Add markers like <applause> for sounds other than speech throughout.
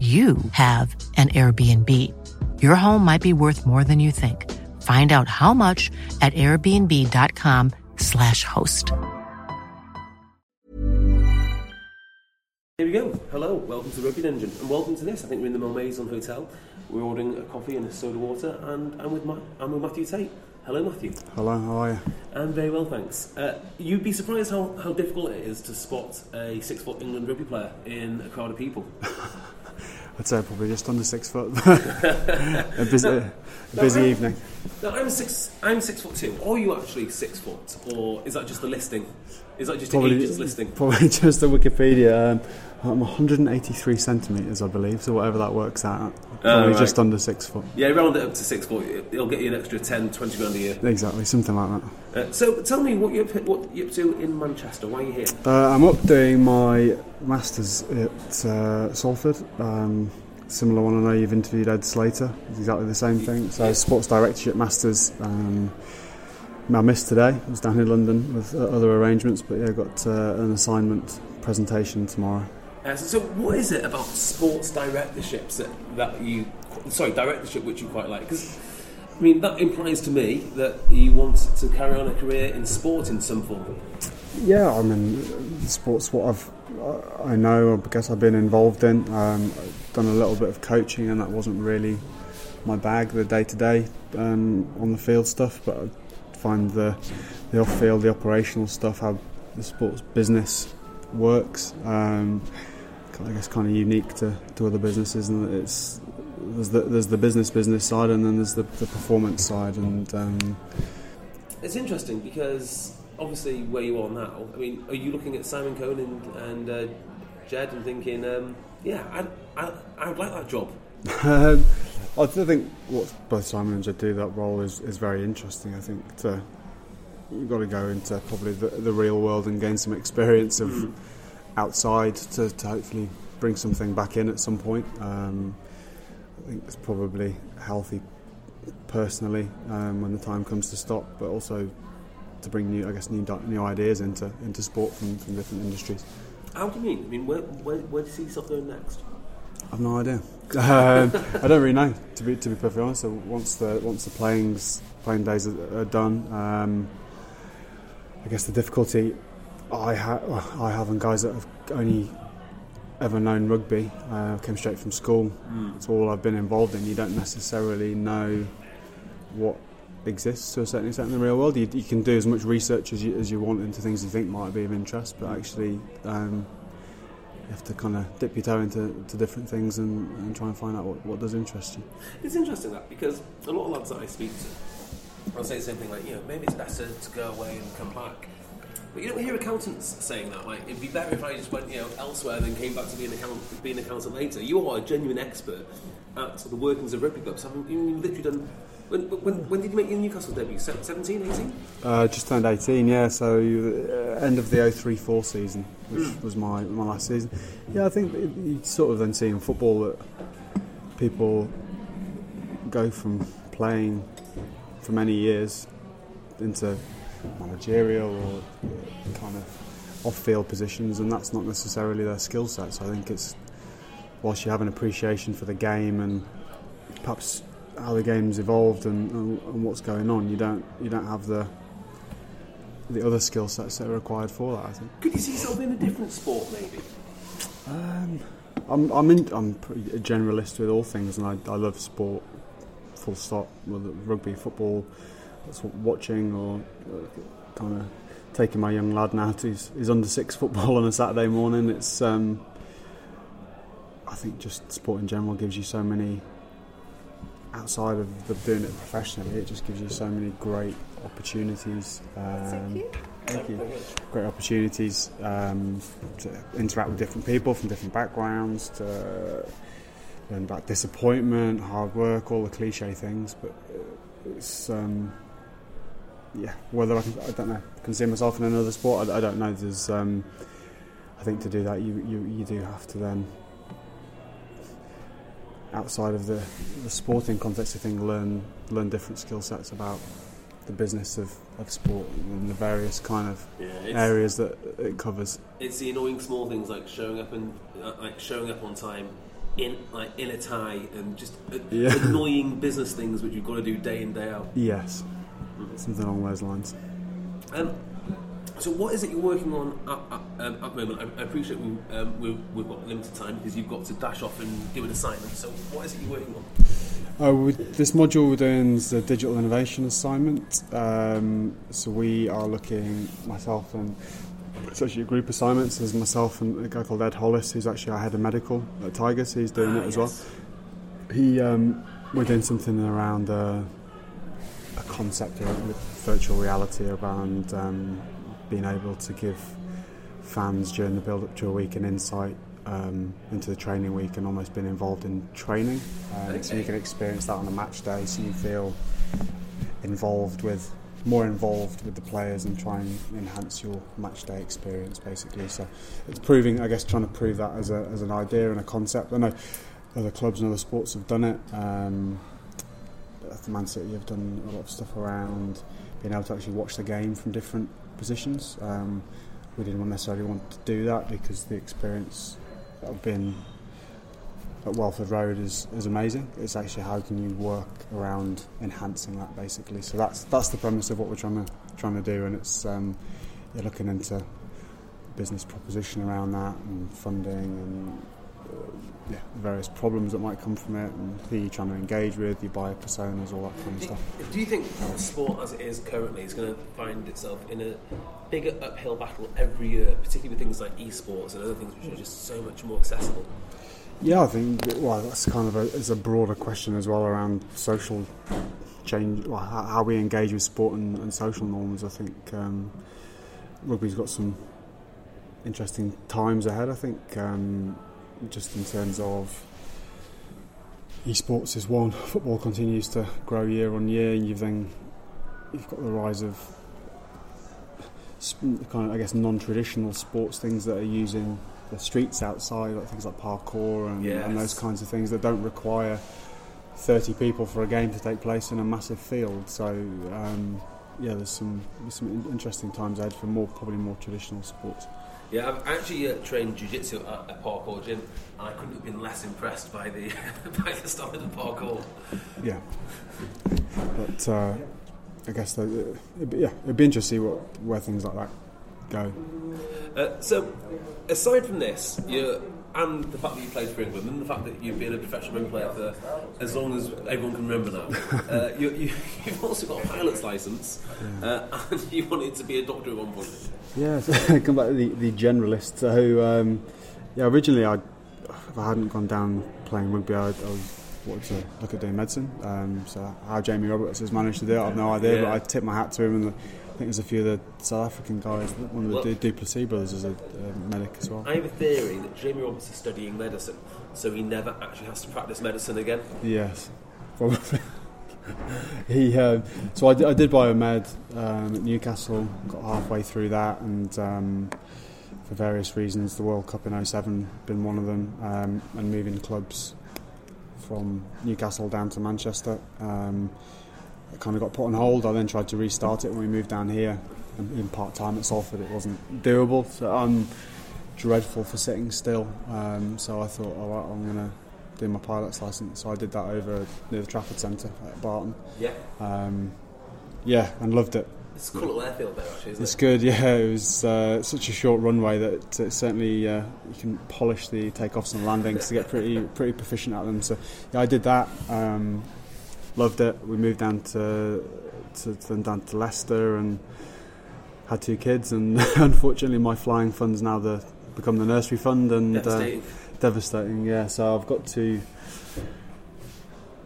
you have an Airbnb. Your home might be worth more than you think. Find out how much at airbnb.com/slash host. Here we go. Hello, welcome to Rugby Dungeon, and welcome to this. I think we're in the Malmaison Hotel. We're ordering a coffee and a soda water, and I'm with, Ma- I'm with Mathew Tait. Hello, Mathew. Hello, how are you? I'm very well, thanks. Uh, you'd be surprised how, how difficult it is to spot a six foot England rugby player in a crowd of people. <laughs> I'd say probably just under six foot. a <laughs> busy, a busy no, evening. No, I'm six. I'm six foot two. Are you actually six foot, or is that just the listing? Is that just probably, listing? Probably <laughs> just the Wikipedia. Um, I'm 183 centimetres, I believe, so whatever that works out. Probably oh, right. just under six foot. Yeah, round it up to six foot. It'll get you an extra 10, 20 grand a year. Exactly, something like that. Uh, so tell me what you're, what you're up to in Manchester. Why are you here? Uh, I'm up doing my masters at uh, Salford. Um, similar one. I know you've interviewed Ed Slater. It's exactly the same thing. So sports directorship masters. Um, I missed today. I was down in London with uh, other arrangements, but yeah, got uh, an assignment presentation tomorrow. Uh, so, what is it about sports directorships that, that you, sorry, directorship which you quite like? Because, I mean, that implies to me that you want to carry on a career in sport in some form. Yeah, I mean, sports what I've I know, I guess I've been involved in. Um, I've done a little bit of coaching, and that wasn't really my bag, the day to day on the field stuff. But I find the the off field, the operational stuff, how the sports business works. Um, I guess kind of unique to, to other businesses, and it's there's the there's the business business side, and then there's the, the performance side, and um, it's interesting because obviously where you are now. I mean, are you looking at Simon Cohen and, and uh, Jed and thinking, um, yeah, I, I, I would like that job? <laughs> um, I think what both Simon and Jed do that role is, is very interesting. I think to, you've got to go into probably the, the real world and gain some experience of mm. Outside to, to hopefully bring something back in at some point. Um, I think it's probably healthy personally um, when the time comes to stop, but also to bring new, I guess, new new ideas into into sport from, from different industries. How do you mean? I mean, where, where, where do you see yourself going next? I've no idea. um, I don't really know, to be to be perfectly honest. So once the once the playing's playing days are, are done, um, I guess the difficulty I have I have and guys that have only ever known rugby uh, came straight from school. Mm. It's all I've been involved in. You don't necessarily know what exists to a certain extent in the real world. You, you can do as much research as you, as you want into things you think might be of interest, but actually um, you have to kind of dip your toe into to different things and, and try and find out what, what does interest you. It's interesting that because a lot of lads that I speak to, I'll say the same thing like, you know, maybe it's better to go away and come back. But you don't hear accountants saying that. Like, it'd be better if I just went, you know, elsewhere than came back to be an account, be an accountant later. You are a genuine expert at the workings of rugby clubs. Having you've literally done when, when, when, did you make your Newcastle debut? 17, 18? Uh, just turned 18, yeah. So uh, end of the 03-4 season, which mm. was my, my last season. Yeah, I think you sort of then see in football that people go from playing for many years into managerial or kind of off-field positions, and that's not necessarily their skill set. So I think it's whilst you have an appreciation for the game and perhaps how the game's evolved and, and, and, what's going on, you don't you don't have the the other skill sets that are required for that. I think. Could you see yourself in a different sport, maybe? Um, I'm I'm in, I'm pretty a generalist with all things, and I, I love sport. Full stop. Whether rugby, football, that's what watching or uh, kind of taking my young lad now to his, his under six football on a Saturday morning. It's um, I think just sport in general gives you so many outside of the doing it professionally. It just gives you so many great opportunities. Um, Thank you. Great opportunities um, to interact with different people from different backgrounds, to learn about disappointment, hard work, all the cliche things. But uh, it's um, yeah, whether I, can, I don't know, can see myself in another sport. I, I don't know. There's um, I think to do that, you, you you do have to then outside of the, the sporting context of things, learn learn different skill sets about the business of, of sport and the various kind of Yeah, areas that it covers. it's the annoying small things like showing up and uh, like showing up on time in like in a tie and just uh, Yeah. annoying business things which you've got to do day in day out. Yes, something along those lines. Um, so what is it you're working on at, at, um, at the moment? I, I appreciate we, um, we've, we've got limited time because you've got to dash off and do an assignment. So what is it you're working on? Uh, with this module we're doing is the digital innovation assignment. Um, so we are looking, myself and it's actually a group assignment. So there's myself and a guy called Ed Hollis, who's actually our head of medical at Tigers. He's doing Ah, it as yes. well. He, um, we're doing something around uh, a concept with virtual reality around um, being able to give fans during the build up to a week an insight um, into the training week and almost being involved in training. Um, So you can experience that on a match day, so you feel involved with more involved with the players and try and enhance your match day experience basically. So it's proving I guess trying to prove that as, a, as an idea and a concept. I know other clubs and other sports have done it. Um, at the Man City have done a lot of stuff around being able to actually watch the game from different positions um, we didn't necessarily want to do that because the experience of being at Welford Road is, is amazing. It's actually how can you work around enhancing that basically. So that's that's the premise of what we're trying to trying to do, and it's um, you're looking into business proposition around that and funding and yeah, various problems that might come from it, and who you're trying to engage with, your buyer personas, all that kind of Do, stuff. do you think sport as it is currently is going to find itself in a bigger uphill battle every year, particularly with things like esports and other things which are just so much more accessible? Yeah, I think well, that's kind of a, it's a broader question as well around social change, well, how, how we engage with sport and, and social norms. I think um, rugby's got some interesting times ahead. I think um, just in terms of esports is one. <laughs> Football continues to grow year on year, and you've then you've got the rise of kind of I guess non-traditional sports things that are using the streets outside, like things like parkour and, and those kinds of things that don't require 30 people for a game to take place in a massive field. So um, yeah, there's some there's some interesting times ahead for more probably more traditional sports. Yeah, I've actually uh, trained jiu-jitsu at a parkour gym, and I couldn't have been less impressed by the <laughs> by the style of the parkour. Yeah, but uh, I guess that, uh, it'd be, yeah, it'd be interesting to see what where things like that go. Uh, so, aside from this, you and the fact that you played for England, and the fact that you've been a professional rugby player for as long as everyone can remember now, <laughs> uh, you, you, <laughs> you've also got a pilot's license, uh, and you wanted to be a doctor at one point. Yeah, <laughs> so come back to the, the generalist. So, um, yeah, originally I, if I hadn't gone down playing rugby, I, I was wanted to look at doing medicine. Um, so how Jamie Roberts has managed to do it, I've no idea. But I tip my hat to him, and the, I think there's a few of the South African guys. One of the Well- Du- Duplessis brothers is a, a medic as well. I have a theory that Jamie Roberts is studying medicine, so he never actually has to practice medicine again. Yes, <laughs> probably. <laughs> he um, so I, did- I did biomed um, at Newcastle. Got halfway through that, and um, for various reasons, the World Cup in 07 been one of them, um, and moving clubs from Newcastle down to Manchester. Um, it kind of got put on hold. I then tried to restart it when we moved down here. And in part time at Salford, it wasn't doable. So I'm dreadful for sitting still. Um, so I thought, all right, I'm going to do my pilot's license. So I did that over near the Trafford Centre at Barton. Yeah. Um, yeah, and loved it. It's a cool little airfield there, actually, isn't It's it? good, <laughs> yeah. It was uh, such a short runway that uh, certainly uh, you can polish the takeoffs and landings to get pretty <laughs> pretty proficient at them. So yeah, I did that. Um, loved it. We moved down to, to, to then down to Leicester and had two kids. And <laughs> unfortunately, my flying fund's now the become the nursery fund and uh, Devastating. Yeah, so I've got to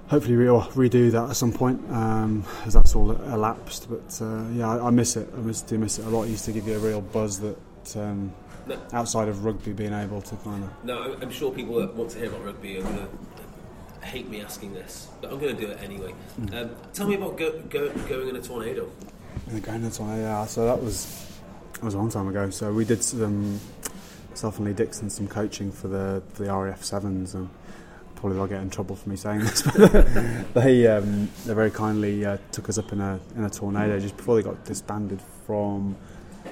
hopefully re- redo that at some point um, as that's all elapsed. But uh, yeah, I, I miss it. I miss, do miss it a lot. It used to give you a real buzz that um, No. outside of rugby being able to kind of. No, I'm- sure people that want to hear about rugby are going to hate me asking this, but I'm going to do it anyway. Mm. Um, tell me about go, go, going in a tornado. Going In Grandlands one, yeah. So that was that was a long time ago. So we did some myself and Lee Dickson some coaching for the for the RAF sevens, and probably they'll get in trouble for me saying this, <laughs> but they um, they very kindly uh, took us up in a in a tornado just before they got disbanded from. I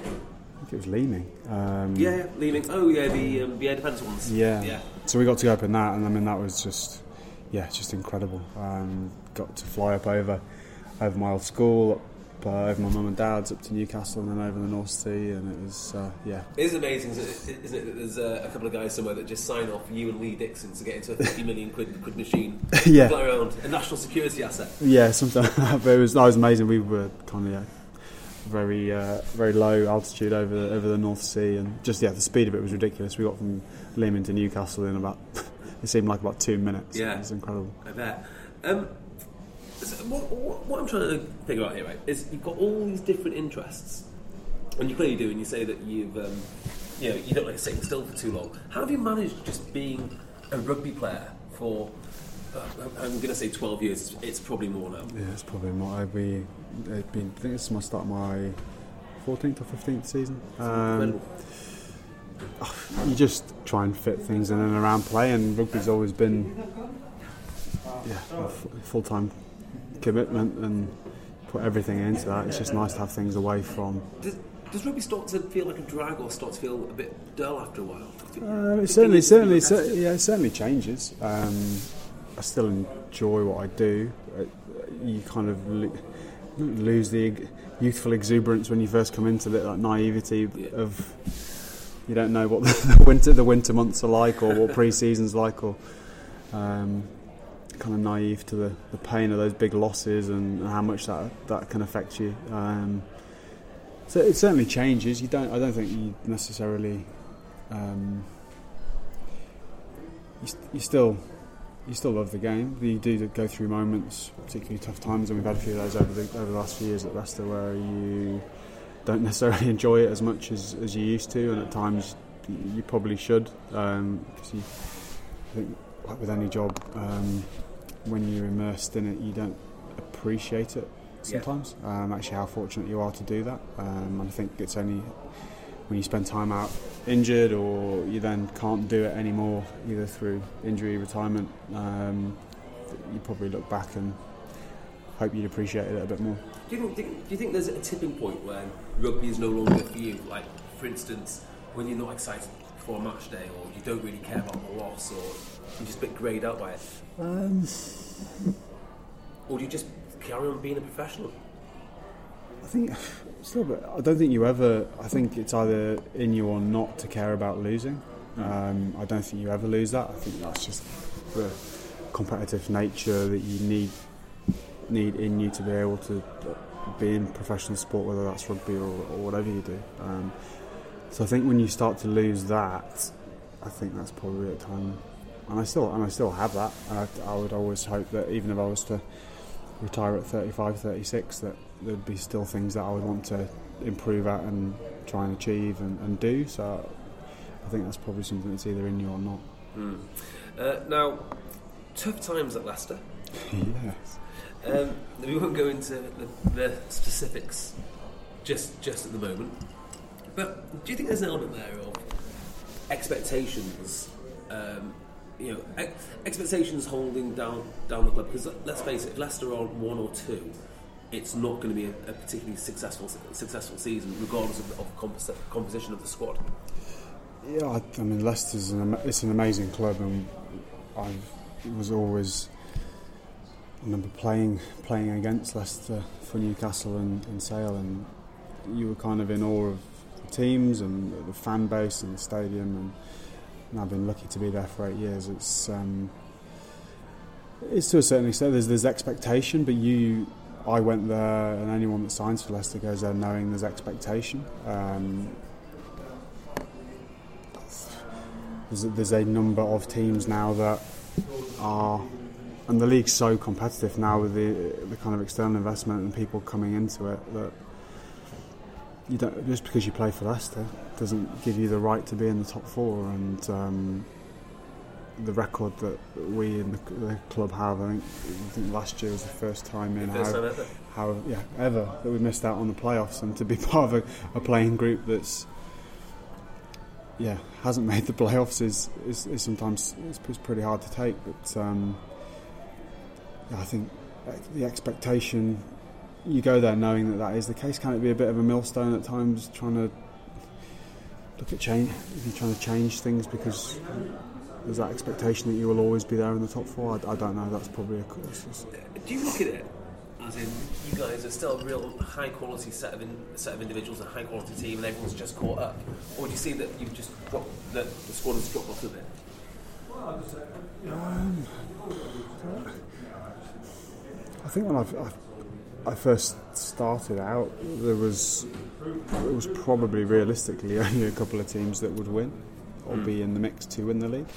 think it was Leeming. Um, Yeah, leaving. Oh, yeah, the um, the air defence ones. Yeah. yeah. So we got to go up in that, and I mean that was just, yeah, just incredible. Um, got to fly up over, over my old school, uh, over my mum and dad's, up to Newcastle, and then over the North Sea, and it was, uh, yeah, It is amazing, isn't it, isn't it that there's uh, a couple of guys somewhere that just sign off you and Lee Dickson to get into a 50 million quid, quid machine, <laughs> Yeah. fly around, a national security asset. yeah, something. that. but it was that was amazing. We were kind of yeah, very uh, very low altitude over over the North Sea, and just yeah, the speed of it was ridiculous. We got from Leeming to Newcastle in about. <laughs> It seemed like about two minutes. Yeah. it was incredible. I bet. Um, so what, what, I'm trying to figure out here, right, is you've got all these different interests, and you clearly do, and you say that you've, um, you know, you don't like sitting still for too long. How have you managed just being a rugby player for? Uh, I'm going to say 12 years. It's, probably more now. Yeah, it's probably my be. It'd been, I think it's my start of my 14th or 15th season. Um, you just try and fit things in and around play, and rugby's always been yeah a f- full-time commitment and put everything into that. It's just nice to have things away from. Does, does rugby start to feel like a drag, or start to feel a bit dull after a while? Uh, it certainly, certainly, cer- yeah, it certainly changes. Um, I still enjoy what I do. Uh, you kind of lo- lose the youthful exuberance when you first come into it, that naivety Yeah. of you don't know what <laughs> the winter the winter months are like or what <laughs> pre-season's like or um, kind of naive to the, the pain of those big losses and how much that that can affect you. Um, so it certainly changes. You don't. I don't think you necessarily. Um, you, you still. You still love the game. You do go through moments, particularly tough times, and we've had a few of those over the, over the last few years at Leicester, where you don't <laughs> necessarily enjoy it as much as, as you used to, and at times you, probably should, because you, I think, like with any job, um, when you're immersed in it, you don't appreciate it Yeah. sometimes. Um, actually, how fortunate you are to do that, um, and I think it's only when you spend time out injured or you then can't do it anymore, either through injury, retirement, um, that you probably look back and hope you'd appreciate it a bit more. Do you, think, do you think there's a tipping point when rugby is no longer for you? Like, for instance, when you're not excited for a match day, or you don't really care about the loss, or you're just a bit greyed out by it? Um, Or do you just carry on being a professional? I think still, but I don't think you ever. I think it's either in you or not to care about losing. Um, I don't think you ever lose that. I think that's just the competitive nature that you need need in you to be able to be in professional sport, whether that's rugby or, or whatever you do. Um, so I think when you start to lose that, I think that's probably a time. And I still and I still have that. I, I would always hope that even if I was to retire at 35, 36, that there'd be still things that I would want to improve at and try and achieve and, and do. So I think that's probably something that's either in you or not. Uh, now, tough times at Leicester. yes. Um, we won't go into the, the specifics just just at the moment. But do you think there's an element there of expectations? Um, you know, ex- expectations holding down down the club because let's face it, Leicester are on one or two, it's not going to be a, a particularly successful successful season, regardless of of compos- composition of the squad. Yeah, I, I mean Leicester's an, it's an amazing club, and I was always I remember playing playing against Leicester for Newcastle and, and Sale, and you were kind of in awe of the teams and the fan base and the stadium, and I've been lucky to be there for eight years. It's um, it's to a certain extent there's there's expectation, but you. I went there, and anyone that signs for Leicester goes there knowing there's expectation. Um, there's, a, there's a number of teams now that are and the league's so competitive now with the the kind of external investment and people coming into it that you don't just because you play for Leicester doesn't give you the right to be in the top four and um, the record that we in the, the club have I think, I think last year was the first time in how, time ever. how yeah ever that we missed out on the playoffs and to be <laughs> part of a, a playing group that's yeah hasn't made the playoffs is is, is sometimes it's, it's pretty hard to take but um, I think the expectation you go there knowing that that is the case. Can it be a bit of a millstone at times trying to look at change you're trying to change things because there's that expectation that you will always be there in the top four? I, I don't know. That's probably a it's Do you look at it as in you guys are still a real high quality set of in, set of individuals, a high quality team, and everyone's just caught up, or do you see that you've just dropped that the squad has dropped off a bit? Uh, um, I think when I've, I've, I first started out, there was it was probably realistically <laughs> only a couple of teams that would win or be in the mix to win the league.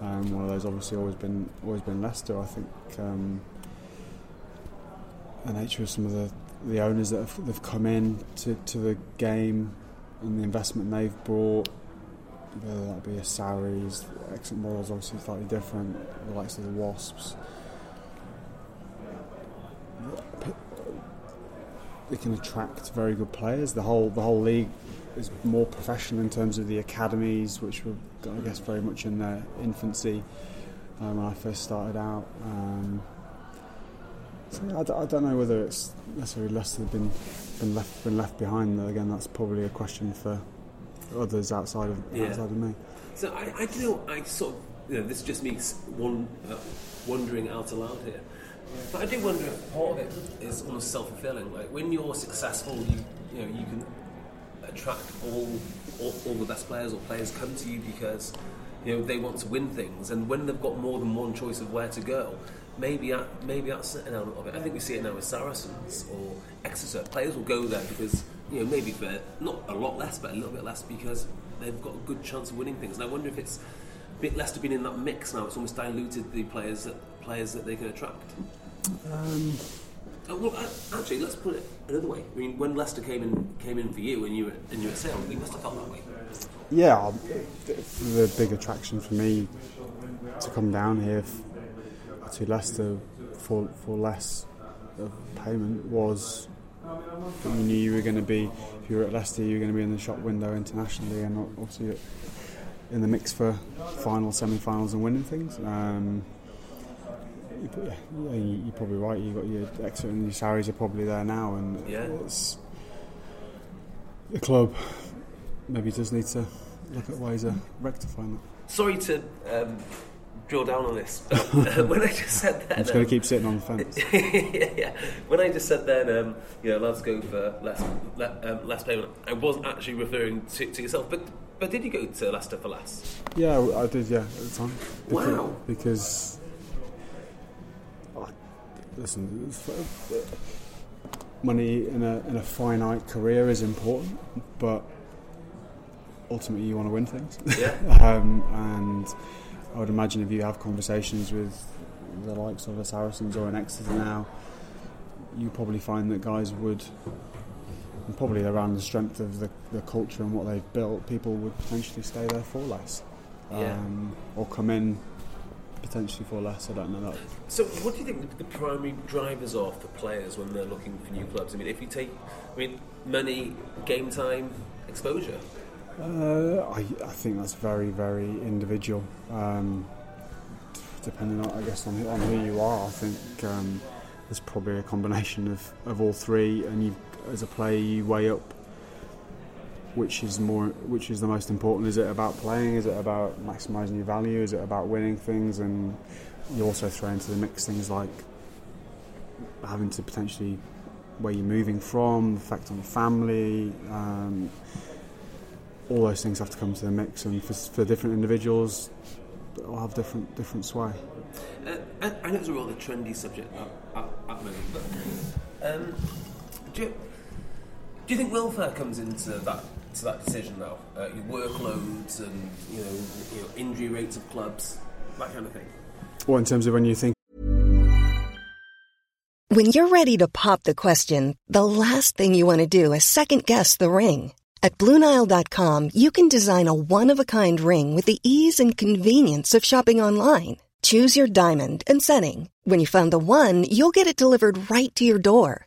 Um, one of those obviously always been always been Leicester. I think um, the nature of some of the, the owners that have, have come in to, to the game and the investment they've brought, whether that be a Sarries, exit models obviously slightly different, the likes of the Wasps. They can attract very good players. The whole the whole league is more professional in terms of the academies, which were I guess very much in their infancy um, when I first started out. Um, so yeah, I, d- I don't know whether it's necessarily Leicester been been left been left behind. Again, that's probably a question for others outside of Yeah. outside of me. So I, I do know I sort of you know this just me s- one uh, wondering out aloud here, but I do wonder if part of it is almost self fulfilling. Like when you're successful, you you know you can attract all, all all the best players or players come to you because you know they want to win things, and when they've got more than one choice of where to go. Maybe that, maybe that's an element of it. I think we see it now with Saracens or Exeter. Players will go there because you know maybe for not a lot less, but a little bit less because they've got a good chance of winning things. And I wonder if it's a bit less to being in that mix now. It's almost diluted the players that players that they can attract. Um, Uh, well, actually, let's put it another way. I mean, when Leicester came in came in for you and you were and you were at Sale, you must have felt that way. yeah, the big attraction for me to come down here to Leicester for for less of payment was that you knew you were going to be if you were at Leicester you were going to be in the shop window internationally and obviously in the mix for final semi-finals and winning things. Um, yeah, yeah, you- you're probably right. You got your Exeter and your Sarries are probably there now, and Yeah. it's the club maybe does need to look at ways of rectifying that. Sorry to um, drill down on this, but <laughs> uh, when I just said that, I'm just going to keep sitting on the fence. <laughs> yeah, yeah. When I just said then, um, you know, lads go for less, le- um, less payment. I wasn't actually referring to, to yourself, but but did you go to Leicester for less? Yeah, I did. Yeah, at the time. Because, Wow. Because, listen, money in a in a finite career is important, but ultimately you want to win things. Yeah. <laughs> um, and I would imagine if you have conversations with the likes of the Saracens or an Exeter now, you probably find that guys would, probably around the strength of the, the culture and what they've built, people would potentially stay there for less. Yeah. Um, or come in potentially for less, I don't know that. So, what do you think the primary drivers are for players when they're looking for new clubs? I mean, if you take, I mean, money, game time, exposure. Uh, I, I think that's very, very individual. Um, depending on, I guess, on, who- on who you are, I think um, there's probably a combination of, of all three. And you, as a player, you weigh up which is more, which is the most important. Is it about playing? Is it about maximising your value? Is it about winning things? And you also throw into the mix things like having to potentially where you're moving from, the effect on the family. Um, all those things have to come to the mix, and for, for different individuals, they'll have different different sway. Uh, I, know it's a rather trendy subject at, at, at the moment, but um, do, you, do you think welfare comes into that to that decision now? Uh, your workloads and you know, you know injury rates of clubs, that kind of thing. Well, in terms of when you think When you're ready to pop the question, the last thing you want to do is second guess the ring. At Bluenile.com, you can design a one of a kind ring with the ease and convenience of shopping online. Choose your diamond and setting. When you find the one, you'll get it delivered right to your door.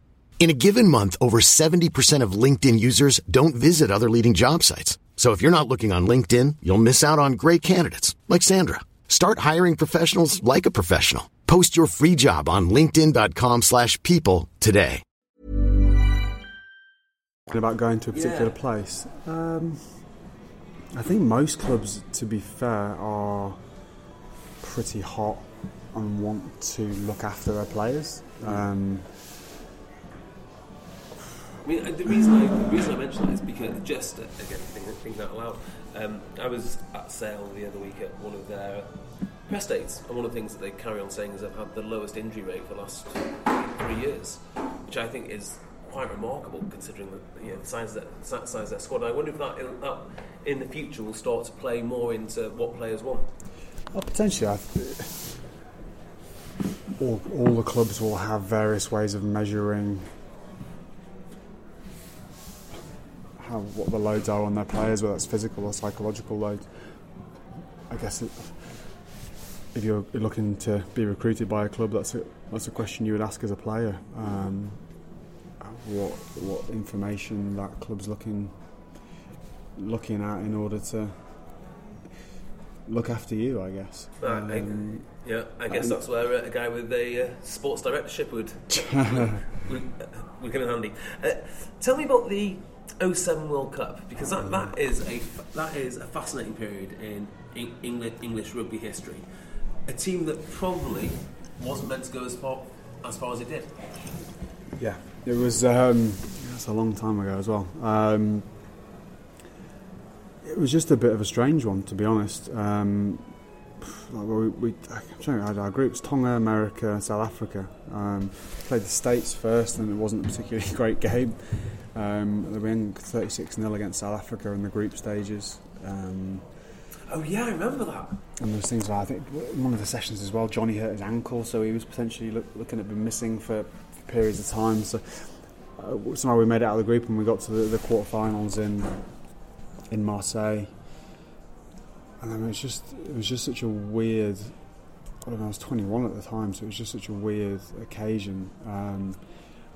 In a given month, over 70% of LinkedIn users don't visit other leading job sites. So if you're not looking on LinkedIn, you'll miss out on great candidates like Sandra. Start hiring professionals like a professional. Post your free job on linkedin.com/people slash people today. about going to a particular Yeah. place, um, I think most clubs, to be fair, are pretty hot and want to look after their players. Um, I mean, the reason I the reason I mention that is because just again thinking, thinking out loud. Um, I was at Sale the other week at one of their press dates, and one of the things that they carry on saying is they've had the lowest injury rate for the last three years, which I think is quite remarkable considering the, you know, the size of that size of that squad. I wonder if that in, that in the future will start to play more into what players want. Well, potentially, I all, all the clubs will have various ways of measuring how what the loads are on their players, whether that's physical or psychological load. I guess it, if you're looking to be recruited by a club, that's a that's a question you would ask as a player. Um, what what information that club's looking looking at in order to look after you, I guess. Uh, I- Um, Yeah, I guess that's where uh, a guy with a uh, sports directorship would <laughs> would, uh, would come in handy. Uh, tell me about the 07 World Cup because that, that is a that is a fascinating period in English, English rugby history. A team that probably wasn't meant to go as far as far as it did. Yeah, it was. Um, that's a long time ago as well. Um, it was just a bit of a strange one, to be honest. Um, like we, we, trying to, our groups: Tonga, America, and South Africa. Um, played the States first, and it wasn't a particularly <laughs> great game. Um, they won 36 0 against South Africa in the group stages. Um, Oh yeah, I remember that. and there's things like I think one of the sessions as well, Johnny hurt his ankle, so he was potentially look, looking at being missing for, for periods of time. So uh, somehow we made it out of the group and we got to the, the quarterfinals in in Marseille. And it was just it was just such a weird. I don't know. I was 21 at the time, so it was just such a weird occasion. Um,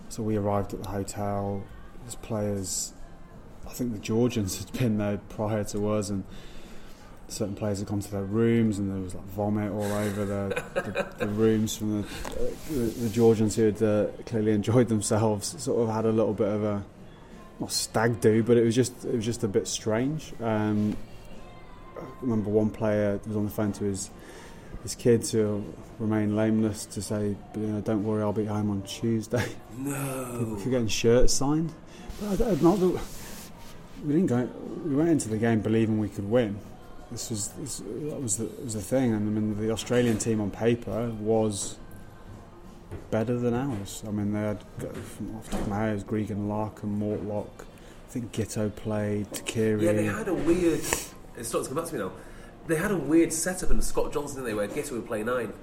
so we arrived at the hotel. As players, I think the Georgians had been there prior to us, and certain players had gone to their rooms and there was like vomit all over the, the, the rooms from the, the, the Georgians who had uh, clearly enjoyed themselves. Sort of had a little bit of a not stag do, but it was just it was just a bit strange. Um, I remember one player was on the phone to his his kids who remain lameless to say, you know, "Don't worry, I'll be home on Tuesday." No. People getting shirts signed. But I, not that we didn't go. We went into the game believing we could win. This was this, that was the, was the thing, and I mean the Australian team on paper was better than ours. I mean they had from off the top of my head, it was Gregan Larkham, Mortlock. I think Giteau played Tuqiri. Yeah, they had a weird. It's starting to come back to me now. They had a weird setup in Scott Johnson, didn't they, where Giteau would play nine.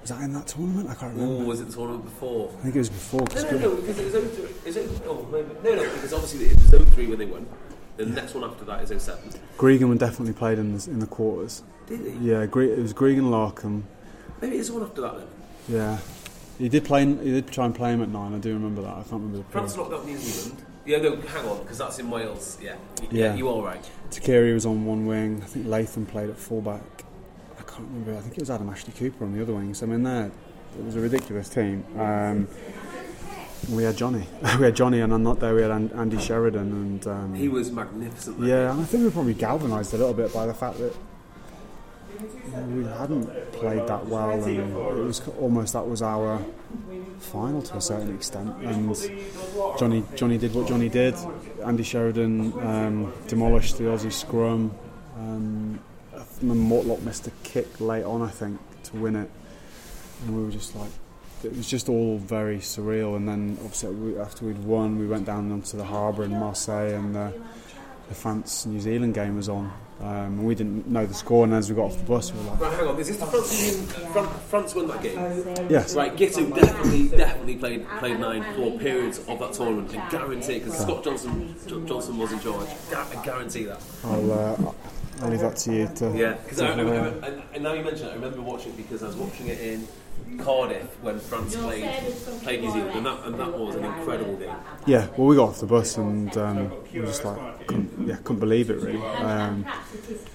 was that in that tournament? I can't Or remember. was it the tournament before? I think it was before. No, no, no, because it was 03. Is it, oh, maybe, no, no, because obviously it was 03 when they won. The next one after that is 07. Gregan definitely played in the, in the quarters. Did he? Yeah, it was Gregan Larkham. Maybe it's the one after that then. Yeah, He did play. He did try and play him at nine. I do remember that. I can't remember the France period. knocked out New Zealand. Yeah, no, hang on, because that's in Wales. Yeah, yeah, Yeah. you all right? Tuqiri was on one wing. I think Latham played at fullback. I can't remember. I think it was Adam Ashley Cooper on the other wing. So I mean, there it was a ridiculous team. Um, we had Johnny. <laughs> we had Johnny, and on not there. we had Andy Sheridan, and um, He was magnificent. that yeah, and I think we were probably galvanised a little bit by the fact that we hadn't played that well, and it was almost that was our final to a certain extent. And Johnny Johnny did what Johnny did. Andy Sheridan um, demolished the Aussie scrum. Um, Mortlock missed a kick late on, I think, to win it, and we were just like. It was just all very surreal, and then obviously after we'd won, we went down onto the harbour in Marseille, and uh, the France New Zealand game was on. Um, and we didn't know the score, and as we got off the bus, we were like, Right, hang on. Is this the France win? Fran- France won that game. "Yes, Right, Giteau definitely, definitely played played nine for periods of that tournament. I guarantee because Scott Johnson Jo- Johnson was in charge. I guarantee that. I'll, uh, I'll leave that to you to." Yeah, because to I, I, figure out." remember, and, and now you mentioned it, I remember watching it because I was watching it in Cardiff when France played played New Zealand, and that and that was an incredible game. Yeah, well, we got off the bus and um, we were just like, couldn't, yeah, couldn't believe it really. Um,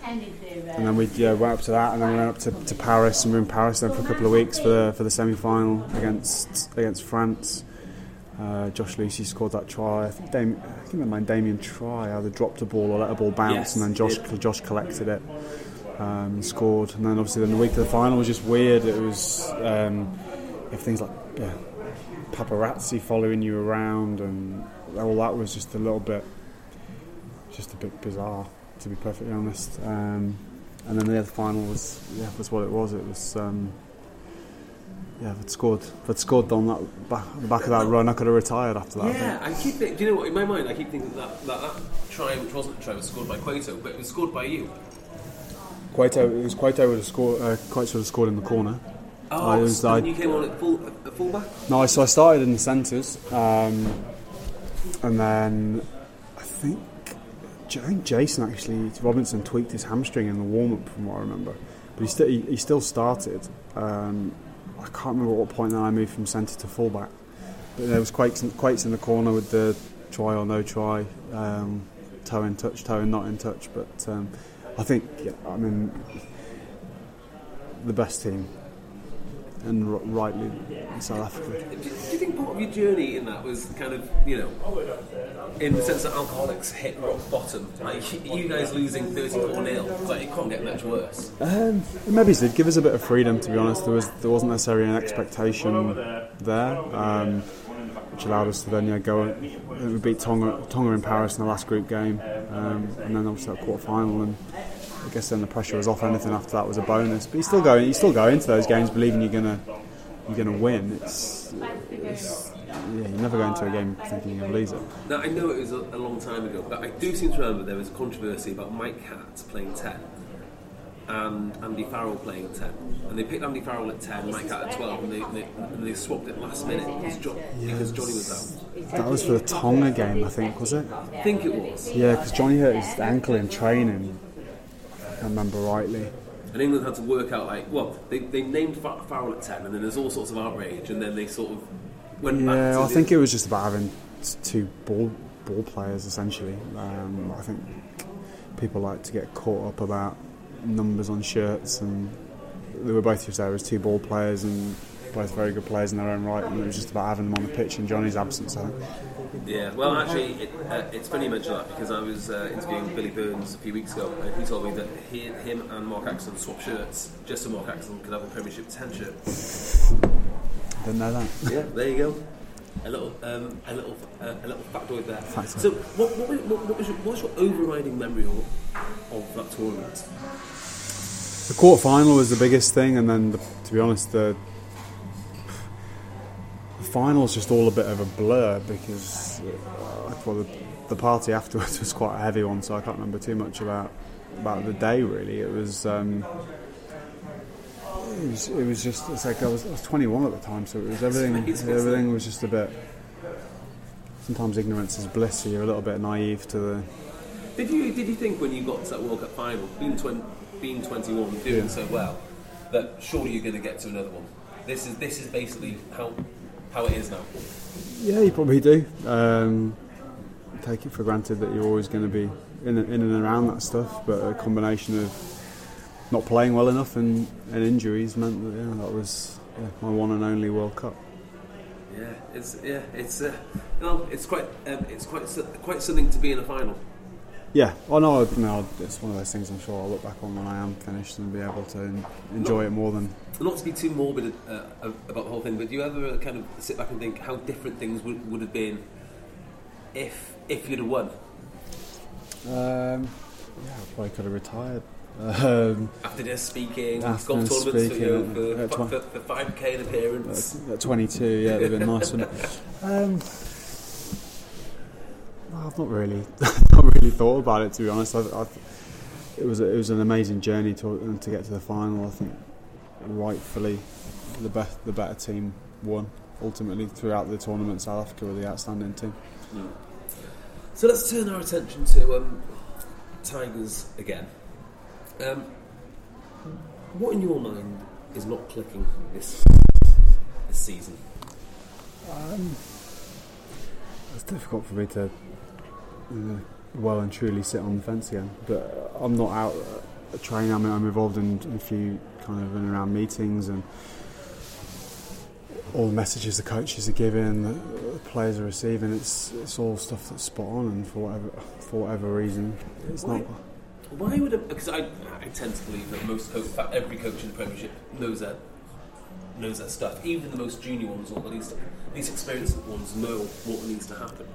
and then we yeah, went up to that, and then we went up to, to Paris, and we were in Paris then for a couple of weeks for the for the semi final against against France. Uh, Josh Lewsey scored that try. I think, Dam- I think that man Damien Traille either dropped a ball or let a ball bounce, Yes, and then Josh Josh collected it um, scored. And then obviously then the week of the final was just weird. It was um, if things like yeah, paparazzi following you around, and all that was just a little bit, just a bit bizarre, to be perfectly honest. Um, and then the other final was yeah, was what it was. It was. Um, yeah, if I'd scored, if I'd scored on that back, the back of that run, I could have retired after that. I. Yeah, I keep thinking, do you know what? In my mind, I keep thinking that that, that try, which wasn't a try, was scored by Cueto, but it was scored by you. Cueto, it was Cueto would have scored. Uh, Cueto would have scored in the corner. Oh, I was- and I- you came on at full at fullback. No, so I started in the centres, um, and then I think I think Jason actually Robinson tweaked his hamstring in the warm up, from what I remember. But he still he, he still started. Um, I can't remember at what point then I moved from centre to fullback. But there was Quakes, in- Quakes in the corner with the try or no try, um, toe in touch, toe in not in touch. But um, I think yeah, I mean the best team, and r- rightly in South Africa. Do, do you think part of your journey in that was kind of, you know, in the sense that alcoholics hit rock bottom? Like you guys losing 34 0, like it can't get much worse. Um, maybe it did give us a bit of freedom. To be honest, there was there wasn't necessarily an expectation there, um, which allowed us to then yeah, go. and- We beat Tonga, Tonga in Paris in the last group game, um, and then obviously that quarter final. And I guess then the pressure was off. Anything after that was a bonus. But you still go, you still go into those games believing you're gonna you're gonna win. It's, it's yeah, you never go into a game thinking you're gonna lose it. Now, I know it was a, long time ago, but I do seem to remember there was controversy about Mike Catt playing 10 and Andy Farrell playing 10. And they picked Andy Farrell at 10, Mike Catt at 12, and they, they, and they swapped it last minute because, jo- because Johnny was out. That was for the Tonga game, I think, was it? I think it was. Yeah, because Johnny hurt his ankle in training. If I remember rightly. And England had to work out, like, well, they, they named Farrell at 10, and then there's all sorts of outrage, and then they sort of went back Yeah, I think it was just about having two ball ball players essentially. Um, I think people like to get caught up about numbers on shirts, and they were both just there as two ball players and both very good players in their own right, and it was just about having them on the pitch in Johnny's absence. I think. Yeah, well, actually, it, uh, it's funny you mention that because I was uh, interviewing Billy Burns a few weeks ago, and he told me that he, him and Mark Axon swapped shirts just so Mark Axon could have a Premiership 10 shirt. Didn't know that. Yeah, there you go. A little, um, a little, uh, a little factoid there. Factoid. So, what, what, was- what, what was your, what's your overriding memory of, of that tournament? The quarter final was the biggest thing, and then the, to be honest, the the final's just all a bit of a blur because uh, well, the, the party <laughs> afterwards was quite a heavy one, so I can't remember too much about about the day. Really, it was. Um, it was, it was just it's like I was, I was 21 at the time, so it was everything. <laughs> amazing, Everything was just a bit. Sometimes ignorance is bliss, so you're a little bit naive to the. Did you did you think when you got to that World Cup final, being, twen- being 21, doing Yeah. so well, that surely you're going to get to another one? this is this is basically how how it is now. Yeah, you probably do. Um, take it for granted that you're always going to be in, in and around that stuff, but a combination of not playing well enough and, and injuries meant that yeah, that was yeah, my one and only World Cup. Yeah, it's yeah, it's uh, no, it's quite um, it's quite quite something to be in a final. Yeah, oh no, no, it's one of those things I'm sure I'll look back on when I am finished and be able to enjoy it more than. Not to be too morbid uh, about the whole thing, but do you ever kind of sit back and think how different things would, would have been if if you'd have won? Um, yeah, I probably could have retired. Um, after this speaking, after golf tournaments speaking, for, you know, for, for, for, 5k an appearance. At, at 22, yeah, it'd have been nice, it? Um, I've not really, <laughs> not really thought about it to be honest. I've, I've, it was it was an amazing journey to to get to the final. I think rightfully the best the better team won ultimately throughout the tournament. South Africa were the outstanding team. So let's turn our attention to um, Tigers again. Um, what in your mind is not clicking this this season? Um, it's difficult for me to well and truly sit on the fence again. But I'm not out uh, training. I mean, I'm involved in, in a few kind of in and around meetings and all the messages the coaches are giving, the, the players are receiving. It's it's all stuff that's spot on, and for whatever for whatever reason, it's why, not. Why would it? Because I, I tend to believe that most in fact, every coach in the Premiership knows that knows that stuff. Even the most junior ones, or the least least experienced ones, know what needs to happen.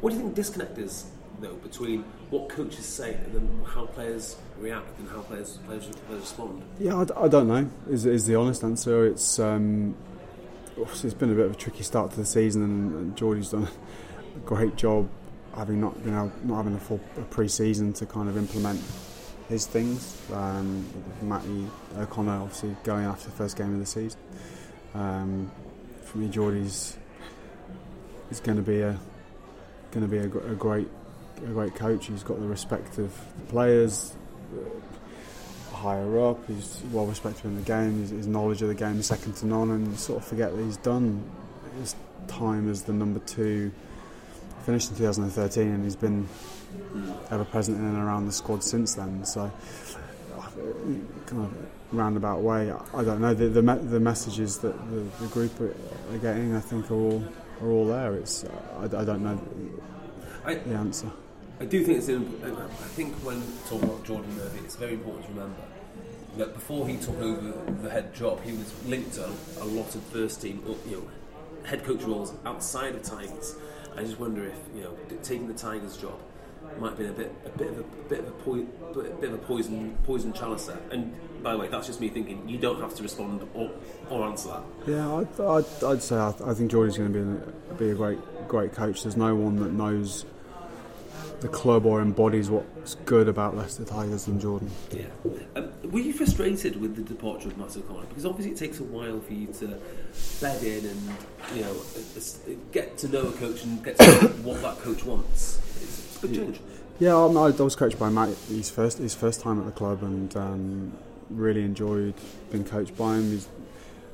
What do you think the disconnect is, though, between what coaches say and then how players react and how players players, players respond? Yeah, I, I, don't know. Is is the honest answer? It's um, it's been a bit of a tricky start to the season, and, and Geordie's done a great job having not you know not having a full pre-season to kind of implement his things. Um, Matty O'Connor obviously going after the first game of the season. Um, for me, Geordie's is going to be a going to be a, a, great a great coach. He's got the respect of the players uh, higher up. He's well respected in the game. His, his, knowledge of the game is second to none. And sort of forget that he's done his time as the number two. Finished in 2013, and he's been ever present in and around the squad since then. So, kind of roundabout way, I don't know. The the, me- the messages that the, the group are, getting, I think, are all are all there. It's I, I don't know I, the answer. I do think it's. I think when talking about Geordan Murphy, it's very important to remember that before he took over the head job, he was linked to a lot of first team, you know, head coach roles outside of Tigers. I just wonder if you know taking the Tigers job might have been a bit a bit of a, bit of a, po- bit of a poison poison chalice there. And by the way, that's just me thinking. You don't have to respond or, or answer that. Yeah, I'd, I'd, I'd say I, I think Geordie's going to be a, be a great great coach. There's no one that knows the club or embodies what's good about Leicester Tigers than Geordan. Yeah. Um, were you frustrated with the departure of Matt O'Connor? Because obviously it takes a while for you to bed in and you know get to know a coach and get to know <coughs> what that coach wants. It's, a change. Yeah, I, I was coached by Matt. His first his first time at the club, and um, really enjoyed being coached by him. He's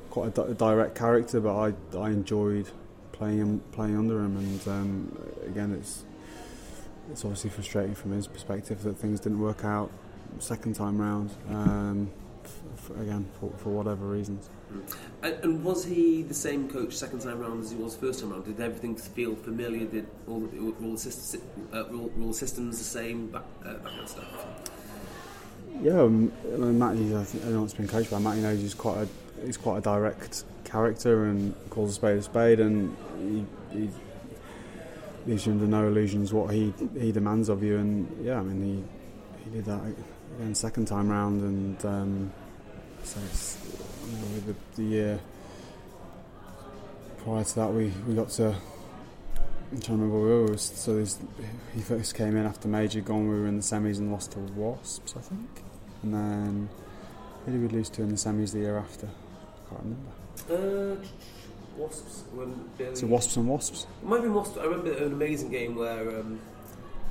quite a, di- direct character, but I I enjoyed playing him, playing under him. And um, again, it's it's obviously frustrating from his perspective that things didn't work out second time round. Um, f- again, for, for whatever reasons. And, and, was he the same coach second time round as he was first time round? Did everything feel familiar? Did all, all, the, systems, uh, all, all the systems the same? That, uh, that kind of stuff. Yeah, um, I mean. I think anyone has been coached by Matty knows he's quite a he's quite a direct character and calls a spade a spade, and he, he you under no illusions what he he demands of you. And yeah, I mean he he did that again second time round, and um, so it's you know, the, the year prior to that we, we got to. I'm trying to remember where we were. So he first came in after Major gone. We were in the semis and lost to Wasps, I think. And then who did we lose to in the semis the year after? I can't remember. Uh, Wasps. Billy, so Wasps and Wasps. It might be Wasps. I remember an amazing game where um,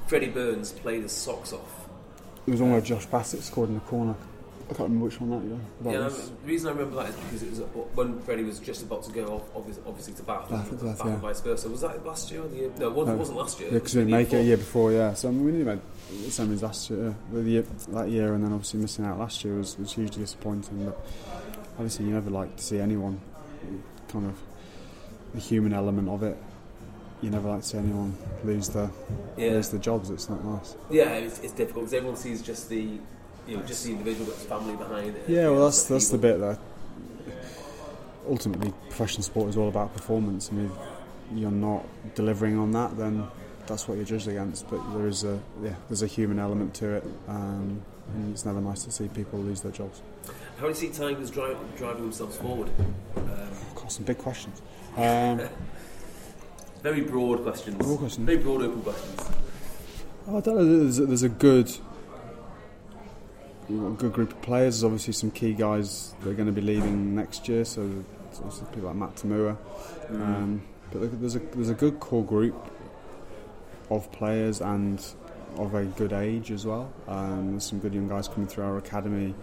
Freddie Burns played his socks off. It was one where Josh Bassett scored in the corner. I can't remember which one that, yeah. that Yeah, was. the reason I remember that is because it was when Freddie was just about to go off, obviously, obviously to Bath, Bath, and, Bath, Bath yeah. and vice versa. Was that last year or the year? No, it wasn't, it wasn't last year. Yeah, because we didn't make the it a year before, yeah. So I mean, we knew about as last year. uh, The year, that year, and then obviously missing out last year was, was hugely disappointing. But obviously, you never like to see anyone kind of the human element of it. You never like to see anyone lose their Yeah. lose their jobs. It's not nice. Yeah, it's, it's difficult because everyone sees just the, you know, just the individual, but the family behind it. Yeah, well, that's that's the bit that ultimately professional sport is all about performance. Mean, if you're not delivering on that, then that's what you're judged against. But there is a yeah, there's a human element to it, um, and it's never nice to see people lose their jobs. How do you see Tigers drive, driving themselves forward? Um, Got some big questions. Um, <laughs> very broad questions. Broad. Very broad, open questions. I don't know. There's a, there's a good, good group of players. There's obviously some key guys that are going to be leaving next year. So obviously people like Matt Tamua. Um, but look, there's a there's a good core group of players and of a good age as well. Um, there's some good young guys coming through our academy.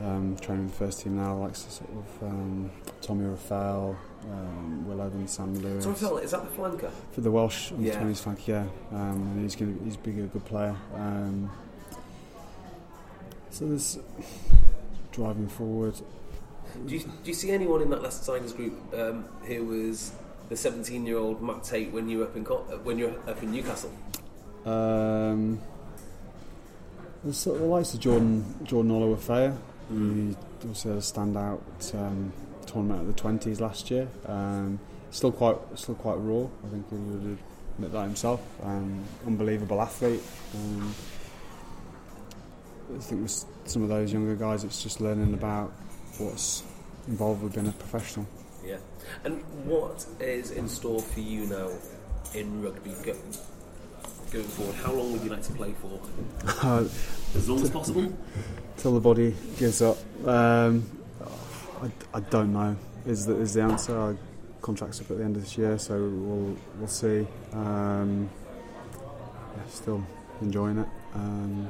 Um, training with the first team now, like sort of um, Tommy Reffell, um, Will Evans, Sam Lewis. I felt, is that the flanker? For the Welsh under Yeah. 20s flank, yeah. Um, and he's going he's being a good player. Um, so there's driving forward. Do you, do you see anyone in that Leicester Tigers group um, who was the 17-year-old Matt Tait when you were up in uh, when you were up in Newcastle? Um, there's sort of the likes of Jordan Jordan Olowofela. He had a standout um, tournament at the 20s last year. Um, still quite still quite raw. I think he would admit that himself. Um, unbelievable athlete. Um, I think with some of those younger guys, it's just learning about what's involved with being a professional. Yeah. And what is in store for you now in rugby going forward? How long would you like to play for? As long as possible. till the body gives up. Um, I, I don't know. Is the, is the answer? Our contract's up at the end of this year, so we'll we'll see. Um, yeah, still enjoying it. Um,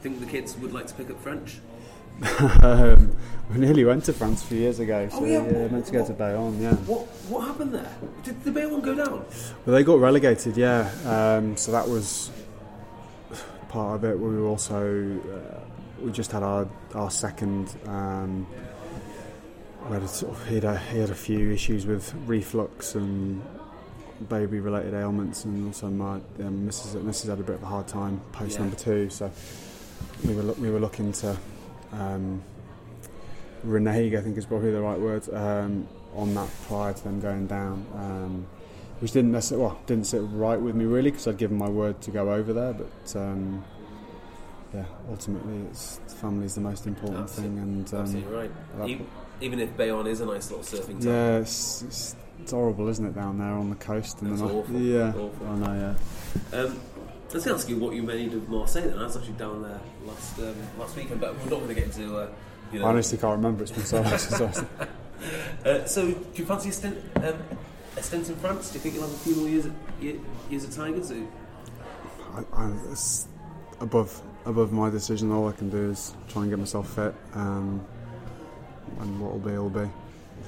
Think the kids would like to pick up French? Um, <laughs> we nearly went to France a few years ago, so Oh, yeah, yeah, what- meant to go to Bayonne. Yeah, What what happened there? Did the Bayonne go down? well, they got relegated. Yeah, um, so that was part of it. We were also uh, we just had our our second. Um, we had a sort of, he, had a, he had a few issues with reflux and baby related ailments, and also my um, Mrs. Mrs. had a bit of a hard time post Yeah. number two. So we were we were looking to um, renege, I think is probably the right word, um, on that prior to them going down. Um, which didn't necessarily well, didn't sit right with me really because I'd given my word to go over there, but um, yeah, ultimately it's family's the most important Absolute- thing, and um, Absolutely right. that- E- even if Bayonne is a nice little surfing town. yeah, it's, it's, it's horrible, isn't it, down there on the coast? And It's then I- awful, Yeah, awful. I know. Yeah. Um, let's ask you what you made of Marseille. Then I was actually down there last um, last weekend, but we're not going to get into. Uh, you know, I honestly can't remember. It's been so long since I. <laughs> <laughs> Uh, so, do you fancy a stint, um, a stint in France? Do you think you'll have a few more years at, ye- years at Tigers? Or- I, I, it's above above my decision. All I can do is try and get myself fit, um, and what will be will be.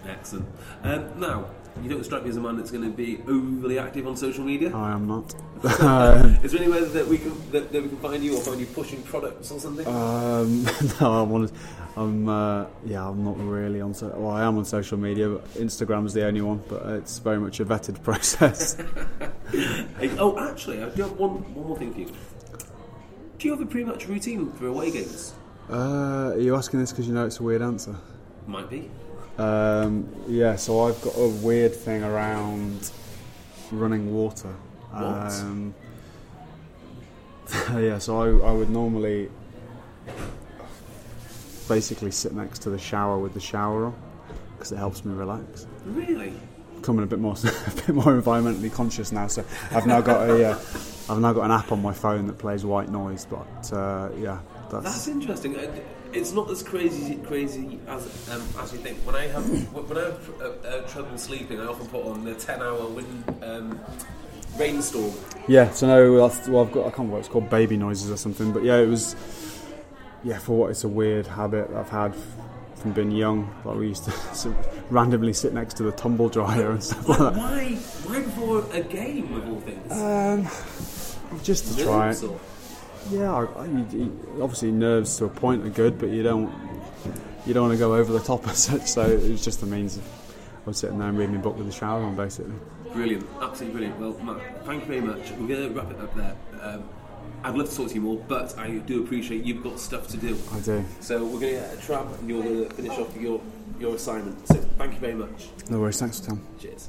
Excellent. Um, now, you don't strike me as a man that's going to be overly active on social media. I am not. <laughs> Is there anywhere that we can that, that we can find you or find you pushing products or something? um, <laughs> no, I want to. I'm uh, yeah, I'm not really on. So, well, I am on social media, but Instagram's the only one. But it's very much a vetted <laughs> process. Hey, oh, actually, I do have one, one more thing for you. Do you have a pre-match routine for away games? uh, are you asking this because you know it's a weird answer? Might be. Um, yeah, so I've got a weird thing around running water. What? Um, <laughs> yeah, so I, I would normally basically sit next to the shower with the shower on because it helps me relax. Really? Becoming a bit more <laughs> a bit more environmentally conscious now, so I've now got a uh, I've now got an app on my phone that plays white noise. But uh, yeah, That's that's interesting. It's not as crazy crazy as um, as you think. When I have <coughs> when I have uh, uh, trouble sleeping, I often put on the ten-hour wind um, rainstorm. Yeah, so no, that's, well, I've got I can't remember what it's called, baby noises or something. But yeah, it was yeah, for what it's a weird habit I've had from being young. Like we used to <laughs> sort of randomly sit next to the tumble dryer and stuff like that. Why? Why before a game of all things? Um, just to try it. or- Yeah, I, I, obviously nerves to a point are good, but you don't you don't want to go over the top <laughs> as such. So it was just a means of I was sitting there and reading my book with the shower on, basically. Brilliant, absolutely brilliant. Well, Matt, thank you very much. We're going to wrap it up there. Um, I'd love to talk to you more, but I do appreciate you've got stuff to do. I do. So we're going to get a trap, and you're going to finish off your your assignment. So thank you very much. No worries. Thanks, Tom. Cheers.